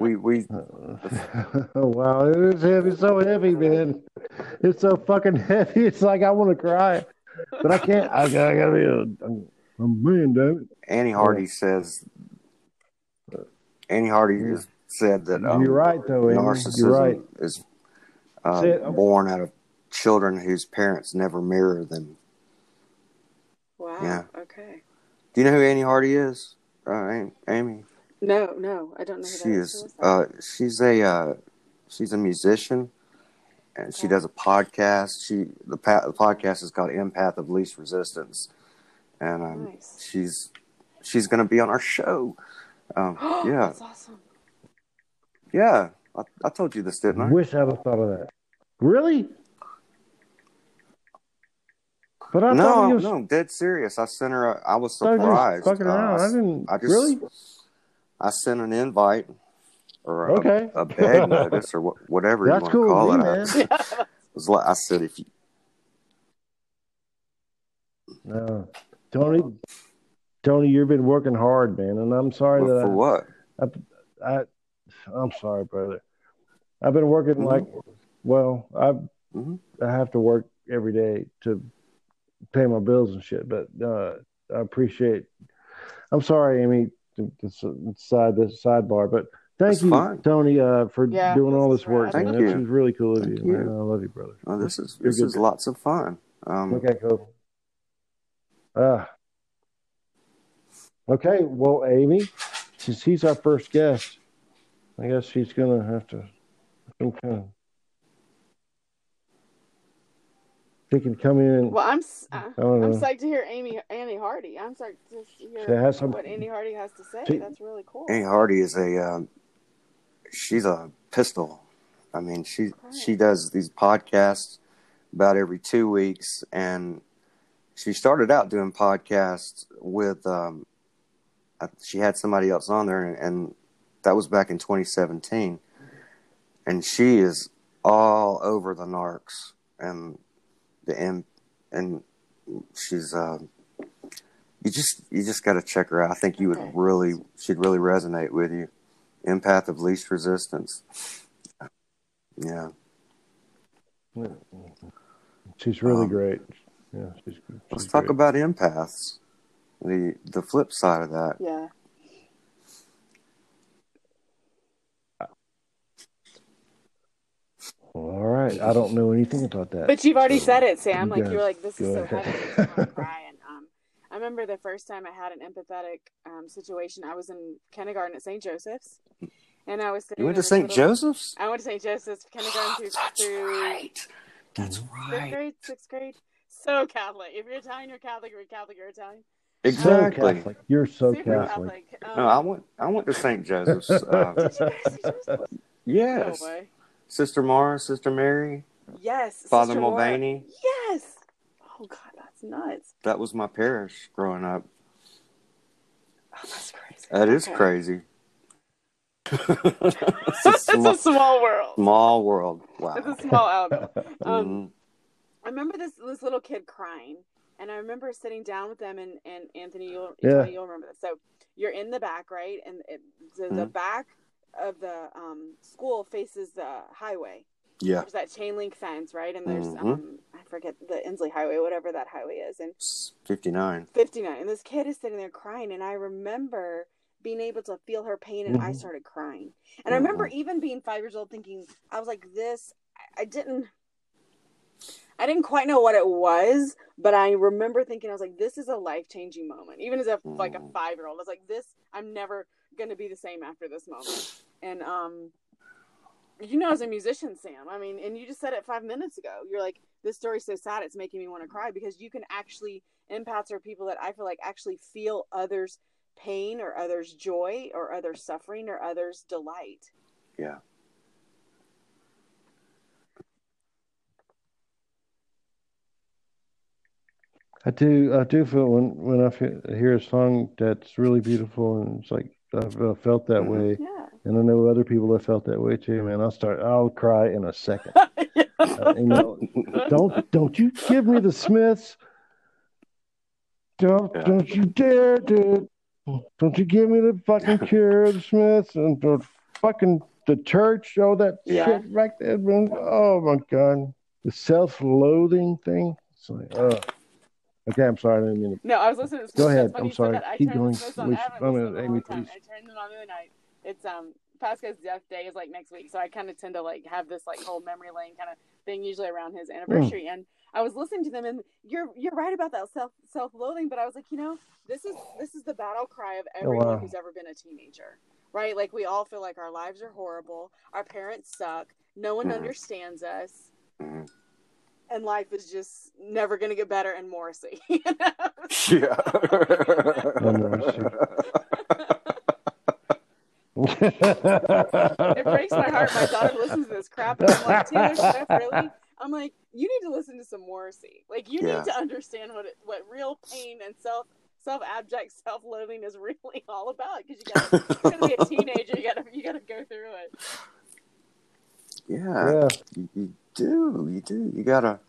We we oh [LAUGHS] wow, it is heavy. It's so heavy, man. It's so fucking heavy. It's like I want to cry, but I can't. I gotta, I gotta be a, I'm, I'm man, damn it. Annie Hardy says Annie Hardy just said that um, You're right, though. Amy. narcissism You're right. is uh, Say it. born out of children whose parents never mirror them. Wow. Yeah. Okay. Do you know who Annie Hardy is? Uh, Amy. No, no, I don't know who She that is. Who is that? Uh, she's a uh, she's a musician, and she does a podcast. She the, pa- the podcast is called Empath of Least Resistance, and um, Nice. she's she's going to be on our show. Um, [GASPS] yeah, That's awesome. yeah. I, I told you this, didn't I? Wish I'd have thought of that. Really? But I no, was no, dead serious. I sent her. A, I was thought he was surprised. around. Uh, I didn't I just, really. I sent an invite or a, Okay. a bed notice or wha- whatever That's you cool want to call me, it. I, was like, I said, if you, No, Tony, Tony, you've been working hard, man, and I'm sorry for that what? I, I, I'm sorry, brother. I've been working Mhm. like, well, I, Mhm. I have to work every day to pay my bills and shit. But uh, I appreciate. I'm sorry, Amy. It's a side this sidebar, but thank That's you, fine. Tony, uh, for Yeah, doing all this this work. rad. man. Thank This you. is really cool of you. you. Man. I love you, brother. Oh, this is You're this is guy. lots of fun. Um, Okay, cool. Ah. Okay, well, Amy, since he's our first guest, I guess she's gonna have to some kind of. She can come in and Well, I'm uh, I don't I'm psyched to hear Amy Annie Hardy. I'm psyched to hear has some- what Annie Hardy has to say. She- That's really cool. Annie Hardy is a um, she's a pistol. I mean, she she does these podcasts about every two weeks, and she started out doing podcasts with um, she had somebody else on there, and, and that was back in 2017. And she is all over the narcs and the M, and she's uh, you just you just got to check her out. I think you would Okay. really she'd really resonate with you. Empath of least resistance. Yeah. she's really Um, great. Yeah, she's, Let's she's talk about empaths. The the flip side of that. Yeah. All right, I don't know anything about that. But you've already said it, Sam. You Like you guys were like, "This is go so ahead. heavy." It makes me wanna cry. And um, I remember the first time I had an empathetic um, situation. I was in kindergarten at St. Joseph's, and I was. You went to St. little- Joseph's? I went to St. Joseph's kindergarten through, through That's right. fifth grade, sixth grade. So Catholic. If you're Italian, you're Catholic. If you're Catholic, you're Italian. so Exactly. Catholic. You're so Super Catholic. Catholic. Um, No, I went. I went to St. Joseph's. [LAUGHS] Uh, Did you guys see Joseph? yes, No way. Sister Mara, Sister Mary, Yes. Father Sister Laura. Mulvaney. Yes. Oh God, that's nuts. That was my parish growing up. Oh, that's crazy. That is Okay. crazy. [LAUGHS] it's a it's small, a small world. small world. Wow. It's a small outlet. [LAUGHS] Um, Mhm. I remember this this little kid crying, and I remember sitting down with them, and and Anthony, you'll Yeah. Tony, you'll remember this. So you're in the back, right, and it, the, the Mhm. back of the um, school faces the highway. Yeah. There's that chain link fence, right, and there's Mhm. um, I forget the Inslee Highway, whatever that highway is, and It's 59. 59 and this kid is sitting there crying and i remember being able to feel her pain and i Mhm. started crying and i remember even being five years old thinking i was like this I- i didn't i didn't quite know what it was but i remember thinking i was like this is a life-changing moment even as a like a Mhm. five year old i was like this i'm never gonna be the same after this moment and um you know as a musician sam i mean and you just said it five minutes ago you're like this story's so sad it's making me want to cry because you can actually empaths are people that i feel like actually feel others pain or others joy or others suffering or others delight Yeah. I do. I do feel when when I feel, hear a song that's really beautiful and it's like I've uh, felt that Mhm. way, yeah and I know other people have felt that way too. Man, I'll start. I'll cry in a second. [LAUGHS] Uh, you know, don't don't you give me the Smiths. Don't Yeah. don't you dare do it. Don't you give me the fucking [LAUGHS] Cure, the Smiths, and the fucking the church. All that Yeah. shit right there. man. Oh my god, the self-loathing thing. It's like, oh. Okay, I'm sorry. I didn't mean to no i was listening to Go ahead. I'm sorry. I Keep going. the on. We- I haven't I mean, listened to them in a Amy, time. please. I turned them on the other night it's um pasco's death day is like next week so i kind of tend to like have this like whole memory lane kind of thing usually around his anniversary and i was listening to them and you're you're right about that self self-loathing but i was like you know this is this is the battle cry of everyone wow. who's ever been a teenager right like we all feel like our lives are horrible our parents suck no one Mhm. understands us Mhm. And life is just never going to get better and Morrissey. [LAUGHS] you know? Yeah. [LAUGHS] [LAUGHS] it breaks my heart. My daughter listens to this crap, and I'm like, Taylor Swift, really? I'm like, you need to listen to some Morrissey. Like you Yeah. need to understand what it, what real pain and self self abject self loathing is really all about. Because you got you gotta be a teenager. You gotta you gotta go through it. yeah, Yeah. You, you do. You do. You gotta.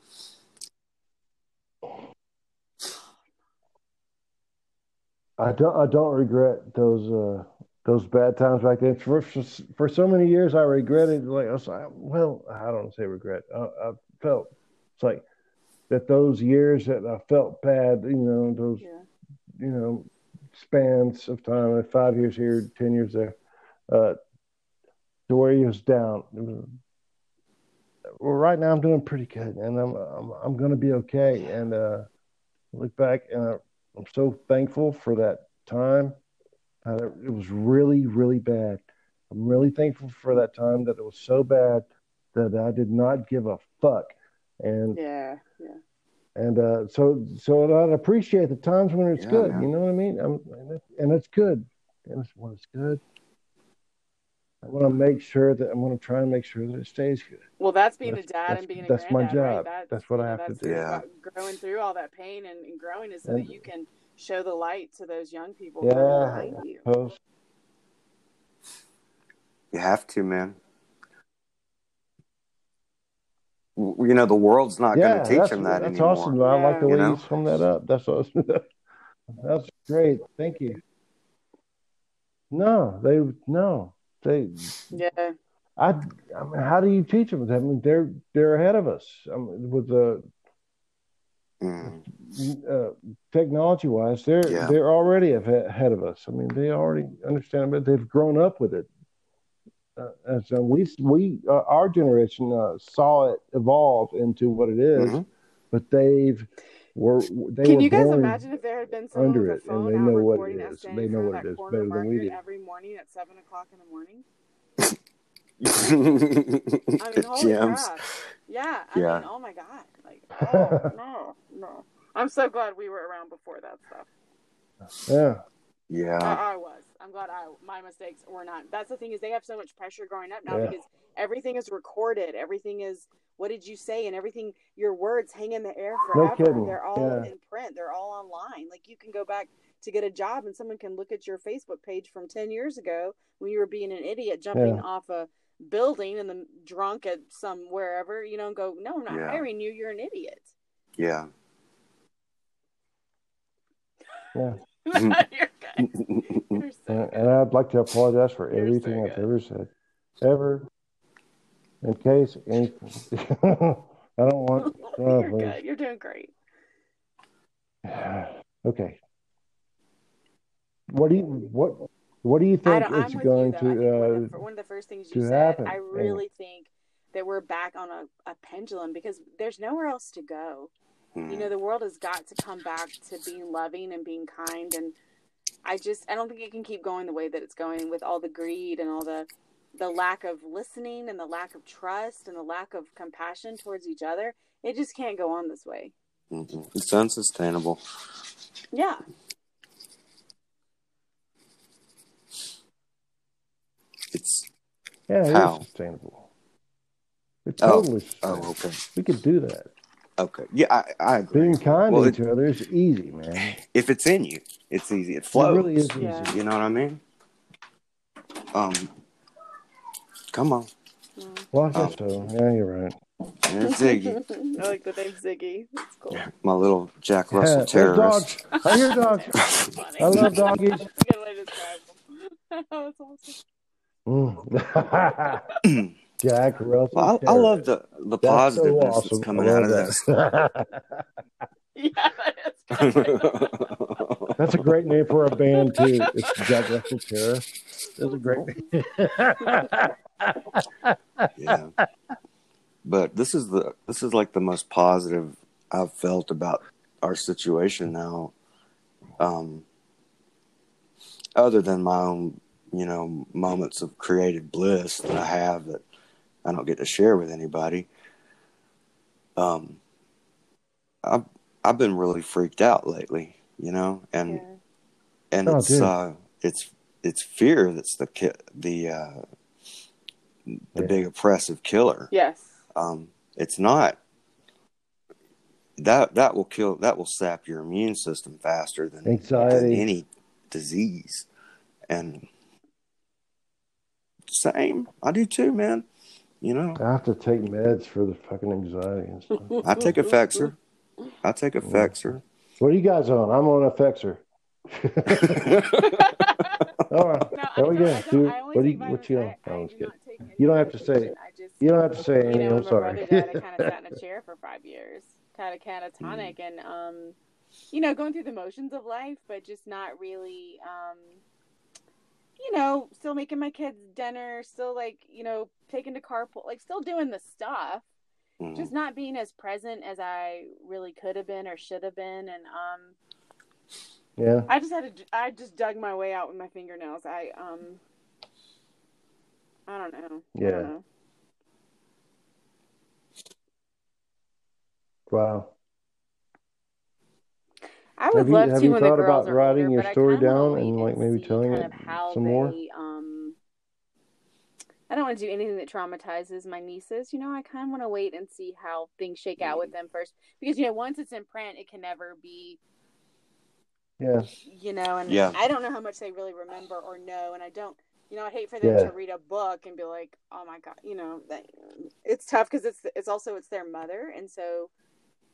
I don't. I don't regret those uh, those bad times back then. For, for for so many years, I regretted. Like I was like, well, I don't say regret. I, I felt it's like that those years that I felt bad. You know, those Yeah. you know spans of time, like five years here, ten years there, uh, the where he was down. It was, well, right now I'm doing pretty good, and I'm I'm I'm gonna be okay. And uh, look back, and I, I'm so thankful for that time. Uh, it was really really bad. I'm really thankful for that time that it was so bad that I did not give a fuck. And Yeah. Yeah. and uh, so so I'd appreciate the times when it's Yeah, good. man. You know what I mean? I'm, and, it, and it's good. And it's, when it's good, I want to make sure that I'm going to try and make sure that it stays good. Well, that's being That's- a dad and being a that's my granddad, right? job. That's, That's what you I know, have to do. Yeah. about Growing through all that pain and, and growing is so And- that you can show the light to those young people Yeah. behind you. Post. You have to, man. You know, the world's not yeah, going to teach them that that's anymore. awesome. I like the Yeah. way You you, know? summed that up. That's awesome. [LAUGHS] that's great. Thank you. No, they no they. Yeah. I, I mean, how do you teach them? I mean, they're they're ahead of us. I mean, with the Mm. uh, technology wise, they're Yeah. they're already ahead of us. I mean, they already understand it. They've grown up with it. Uh, and so we we uh, our generation uh, saw it evolve into what it is, Mhm. but they've were they Can were you guys born imagine if there had been someone under it, and they know what it recording us is. standing They know what of it that is corner better than we market do. every morning at seven o'clock in the morning? I [LAUGHS] I mean, holy Gems. crap! Yeah, I Yeah. mean, oh my god! Like, oh [LAUGHS] no, no. I'm so glad we were around before that stuff. Yeah, Yeah. I, I was. I'm glad I my mistakes were not. That's the thing is they have so much pressure growing up now Yeah. because everything is recorded. Everything is what did you say and everything. Your words hang in the air No forever. kidding. They're all Yeah. in print. They're all online. Like you can go back to get a job and someone can look at your Facebook page from ten years ago when you were being an idiot jumping Yeah. off a building and then drunk at some wherever you know and go no I'm not hiring you. You're an idiot. Yeah. [LAUGHS] yeah. [LAUGHS] You're [LAUGHS] good. You're so And, good. and I'd like to apologize for You're so everything I've ever said, ever. In case anything, [LAUGHS] I don't want. oh, You're please. good. You're doing great. [SIGHS] Okay. What do you what What do you think don't, is going you though. I one, to? of Uh, the, one of the first things you said, happen, I and- really think that we're back on a, a pendulum because there's nowhere else to go. Mm. You know, the world has got to come back to being loving and being kind. And I just, I don't think it can keep going the way that it's going with all the greed and all the, the lack of listening and the lack of trust and the lack of compassion towards each other. It just can't go on this way. Mhm. It's unsustainable. Yeah. It's yeah, it How? is sustainable. It's Oh. totally sustainable. oh okay. We could do that. Okay. Yeah, I, I agree. Being kind Well, to it- each other is easy, man. [LAUGHS] If it's in you, it's easy. It flows. It really is easy. You know what I mean? Um. Come on, Well, I guess so. Yeah, you're right. there's Ziggy, [LAUGHS] I like the name Ziggy. That's cool. my little Jack Russell there's terrorist. dogs. I hear dogs. [LAUGHS] I love doggies. That's a good way to describe them. That's awesome. Mm. [CLEARS THROAT] Jack Russell. Well, I, I love the the That's so positiveness awesome. that's coming out of that. [LAUGHS] Yeah, that is. That's a great name for a band too. It's Jack Russell Terror. That's a great name. yeah. But this is the this is like the most positive I've felt about our situation now. Um other than my own, you know, moments of creative bliss that I have that I don't get to share with anybody. Um I've I've been really freaked out lately, you know, and Yeah. and Oh, it's dude. uh it's it's fear that's the ki- the uh the Yeah. big oppressive killer Yes. um it's not that that will kill that will sap your immune system faster than, than Anxiety. any disease. And same, I do too, man. You know, I have to take meds for the fucking anxiety and stuff. I take Effexor. I take Effexor. what are you guys on? I'm on Effexor. [LAUGHS] All right. No, There I we don't- go. I don't- Dude, I only what do take you- what you on? I- I I was do kidding. not take any You don't have to say medication. it. I just, You don't have to say you anything. know, I'm my sorry. brother died, I kind of [LAUGHS] sat in a chair for five years, kind of catatonic, and um, you know, going through the motions of life, but just not really, um, you know, still making my kids dinner, still like, you know, taking to carpool, like still doing the stuff, Mhm. just not being as present as I really could have been or should have been, and um, yeah. I just had to. I just dug my way out with my fingernails. I um. I don't know. Yeah. don't know. Wow. I would Have you- have to you when the thought about writing older, your story down and, like, maybe telling kind it of how some more? Um, I don't want to do anything that traumatizes my nieces. You know, I kind of want to wait and see how things shake out with them first, because you know, once it's in print, it can never be. Yeah. You know, and Yeah. I don't know how much they really remember or know, and I don't. You know, I hate for them Yeah. to read a book and be like, "Oh my god," you know, that it's tough because it's it's also it's their mother, and so,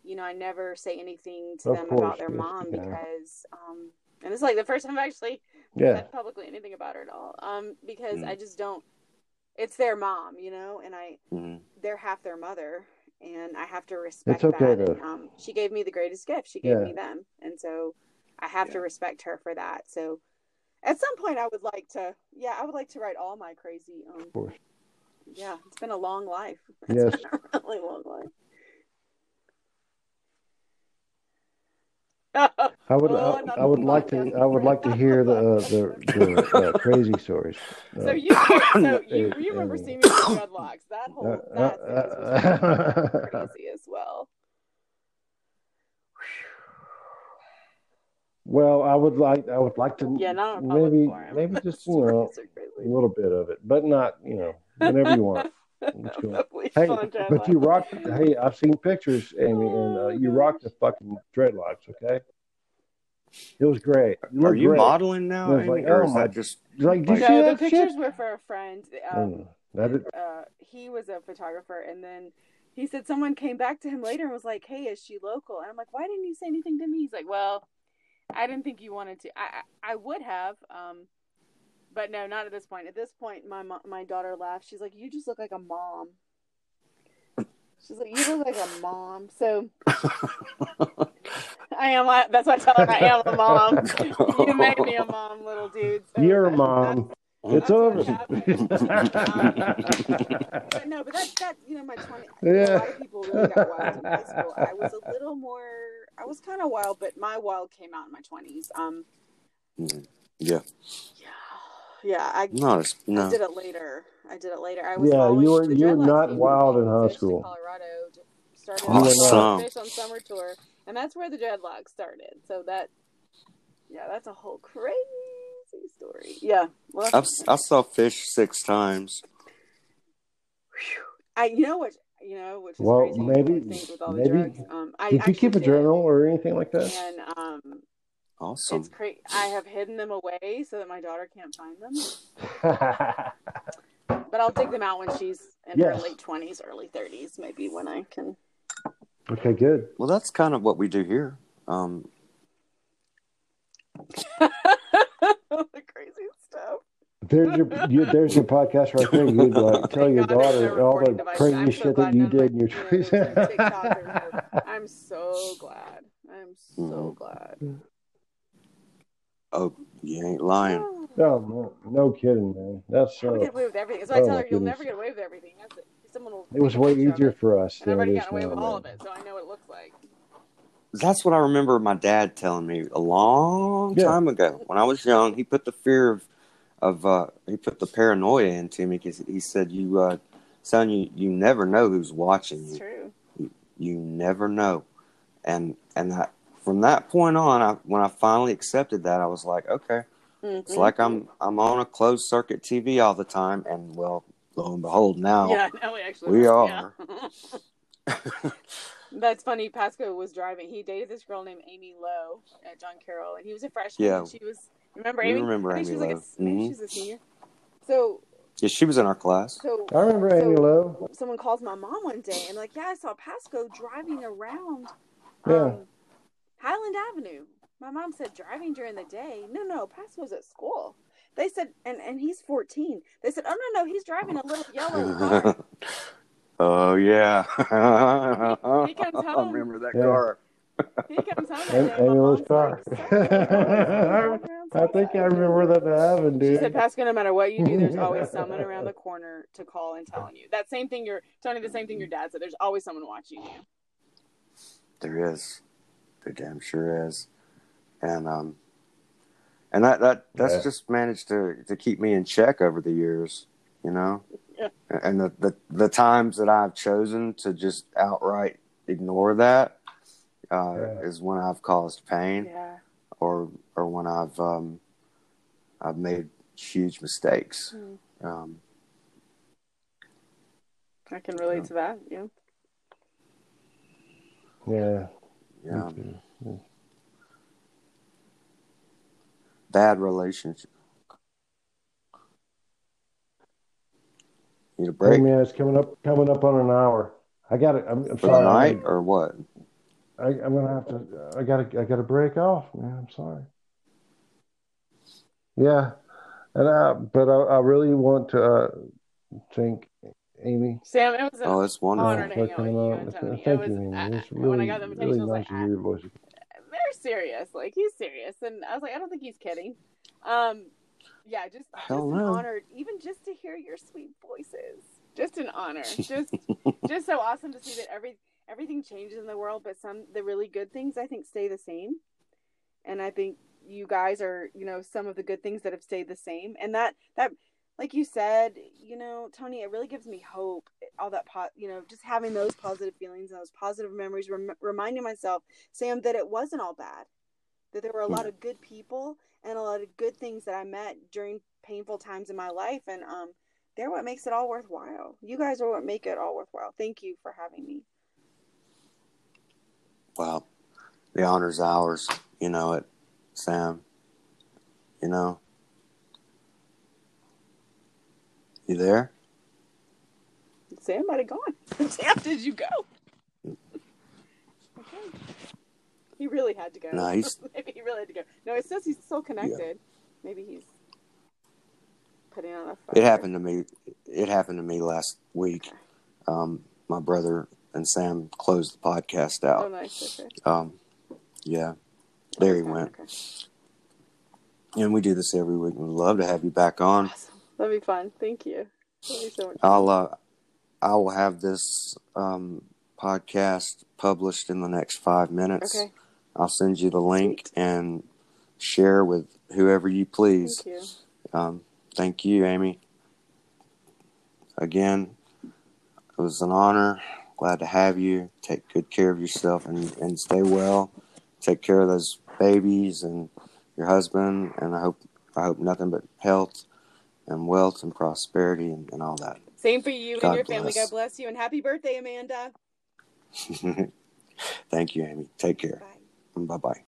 you know, I never say anything to Of them course, about their yes, mom yeah. because, um, and it's like the first time I've actually Yeah. said publicly anything about her at all, um, because Mm. I just don't. It's their mom, you know, and I Mhm. they're half their mother, and I have to respect It's okay that. to- And, um, she gave me the greatest gift. She gave Yeah. me them, and so I have to respect her for that. So, at some point, I would like to. Yeah, I would like to write all my crazy. Um, Of course. yeah, it's been a long life. [LAUGHS] Yes. It's been a really long life. I would. Oh, I, I would like to. I would like to hear the uh, the, the uh, crazy stories. Uh, [LAUGHS] So you, so you, uh, you remember uh, seeing me with dreadlocks? That whole uh, that phase was uh, [LAUGHS] crazy as well. well, I would like. I would like to. Yeah, not maybe maybe just you [LAUGHS] know a little bit of it, but not you know whenever you want. Cool. Probably Hey, but you dreadlocks. rock. Hey, I've seen pictures, Amy, and uh, you gosh. rocked the fucking dreadlocks. Okay, it was great. You Are you great. modeling now, I was Amy, like, or oh is my- that just Like, did you No, see the that pictures shit? were for a friend. Um, that is, uh, he was a photographer, and then he said someone came back to him later and was like, "Hey, is she local?" And I'm like, "Why didn't you say anything to me?" He's like, "Well, I didn't think you wanted to. I I, I would have, um, but no, not at this point. At this point, my mo- my daughter laughed. She's like, "You just look like a mom." She's like, "You look like a mom." So I am. a- That's why I tell her I am a mom. you made me a mom, little dude. So you're a mom. It's that's over. what But no, but that's that. You know, my twenty. You know, a Yeah. lot of people really got wild in high school. I was a little more. I was kind of wild, but my wild came out in my twenties. Um, Mhm. yeah, yeah, yeah. I, not as I did it later. I did it later. I was Yeah, you were- you were not wild in high school. Colorado to- started You were on. Phish on summer tour, and that's where the dreadlocks started. So that, yeah, that's a whole crazy story. Yeah, well, I've I saw Phish six times. I you know what you know which is Well, crazy. maybe- with all the maybe- drugs. Um, I Did you keep a did. journal or anything like that? And um, Awesome. it's crazy. I have hidden them away so that my daughter can't find them. [LAUGHS] But I'll dig them out when she's in her late twenties, early thirties, maybe when I can. okay, good. Well, that's kind of what we do here. Um, [LAUGHS] the crazy stuff. There's your you, there's your podcast right there. You'd [LAUGHS] like tell your God daughter all the device. crazy I'm so shit that you did in your you twenties. my TikTokers are- I'm so glad. I'm so Mhm. glad. Oh, you ain't lying. No, no, no kidding, man. That's How we so. get away with everything. So I Oh, tell her, you'll never get away with everything. That's it. Someone will. It was way easier it. for us And I've already is gotten away now. with all of it, so I know what it looks like. That's what I remember my dad telling me a long Yeah. time ago when I was young. He put the fear of, of uh, he put the paranoia into me because he said, "You, uh, son, you, you never know who's watching It's you. true. You never know." And and that, from that point on, I, when I finally accepted that, I was like, "Okay, it's Mhm. like I'm I'm on a closed circuit TV all the time." And well, lo and behold, now Yeah, now we actually We Yeah. [LAUGHS] That's funny. Pasco was driving. He dated this girl named Amy Lowe at John Carroll, and he was a freshman. Yeah. she was. Remember Amy? remember I think Amy she was like a, Lowe. maybe Mhm. she was a senior. So, Yeah, she was in our class. so I remember Amy Lowe. someone calls my mom one day and like, yeah, I saw Pasco driving around Yeah. Highland Avenue. My mom said driving during the day. No, no, Pasco's at school. They said, and and he's 14. They said, oh no, no, he's driving a little yellow car. [LAUGHS] oh yeah. He comes [LAUGHS] I home. remember that Yeah. car. He comes home Am- that day. and my Amy car. like, "Son, you're always driving around [LAUGHS] I think I remember that happened, She dude. said, Pasco, no matter what you do, there's always someone around the corner to call and telling you. That same thing you're, Tony, the same thing your dad said. There's always someone watching you. There is. There damn sure is. And um and that that that's Yeah. just managed to to keep me in check over the years, you know? Yeah. And the, the the times that I've chosen to just outright ignore that uh, Yeah. is when I've caused pain Yeah. or or when I've um I've made huge mistakes. Hmm. Um I can relate Yeah. to that. Yeah. Yeah. Yeah. me too. Bad relationship. Need a Hey break man, it's coming up coming up on an hour. I got it. I'm, I'm for sorry. I'm night or what? I, I'm gonna have to. I gotta. I gotta break off, man. I'm sorry. Yeah, and I, but I, I really want to uh, thank Amy. Sam, it was an Oh, it's honor wonderful. to for hang out with coming you Thank Tony. you, It was, Amy. I- It's when I really, got the invitation, really I was nice like, to hear your voice. they're serious. Like he's serious, and I was like, I don't think he's kidding. Um, yeah, just Hell just an honor, even just to hear your sweet voices. Just an honor. [LAUGHS] Just just so awesome to see that every everything changes in the world, but some the really good things I think stay the same. And I think you guys are, you know, some of the good things that have stayed the same. And that that like you said, you know, Tony, it really gives me hope. All that pot, you know, just having those positive feelings and those positive memories, rem- reminding myself, Sam, that it wasn't all bad. That there were a lot of good people and a lot of good things that I met during painful times in my life, and um, they're what makes it all worthwhile. You guys are what make it all worthwhile. Thank you for having me. Wow. The honor's ours. You know it, Sam. You know. You there? Sam might have gone. [LAUGHS] Sam, did you go? okay. He really had to go. No, he's- [LAUGHS] Maybe he really had to go. No, it says he's still connected. Maybe he's putting on a. Phone. It happened to me. It happened to me last week. Um, my brother and Sam closed the podcast out. Oh, nice. Okay. Um, yeah, there he went. okay. And we do this every week. We'd love to have you back on. Awesome. That'd be fun. Thank you. So. I'll uh, I will have this um, podcast published in the next five minutes. Okay. I'll send you the link Sweet. and share with whoever you please. Thank you. Um, thank you, Amy. Again, it was an honor. Glad to have you. Take good care of yourself and, and stay well. Take care of those babies and your husband. And I hope I hope nothing but health and wealth and prosperity and, and all that. Same for you God and your family. God bless you and happy birthday, Amanda. [LAUGHS] Thank you, Amy. Take care. Bye bye.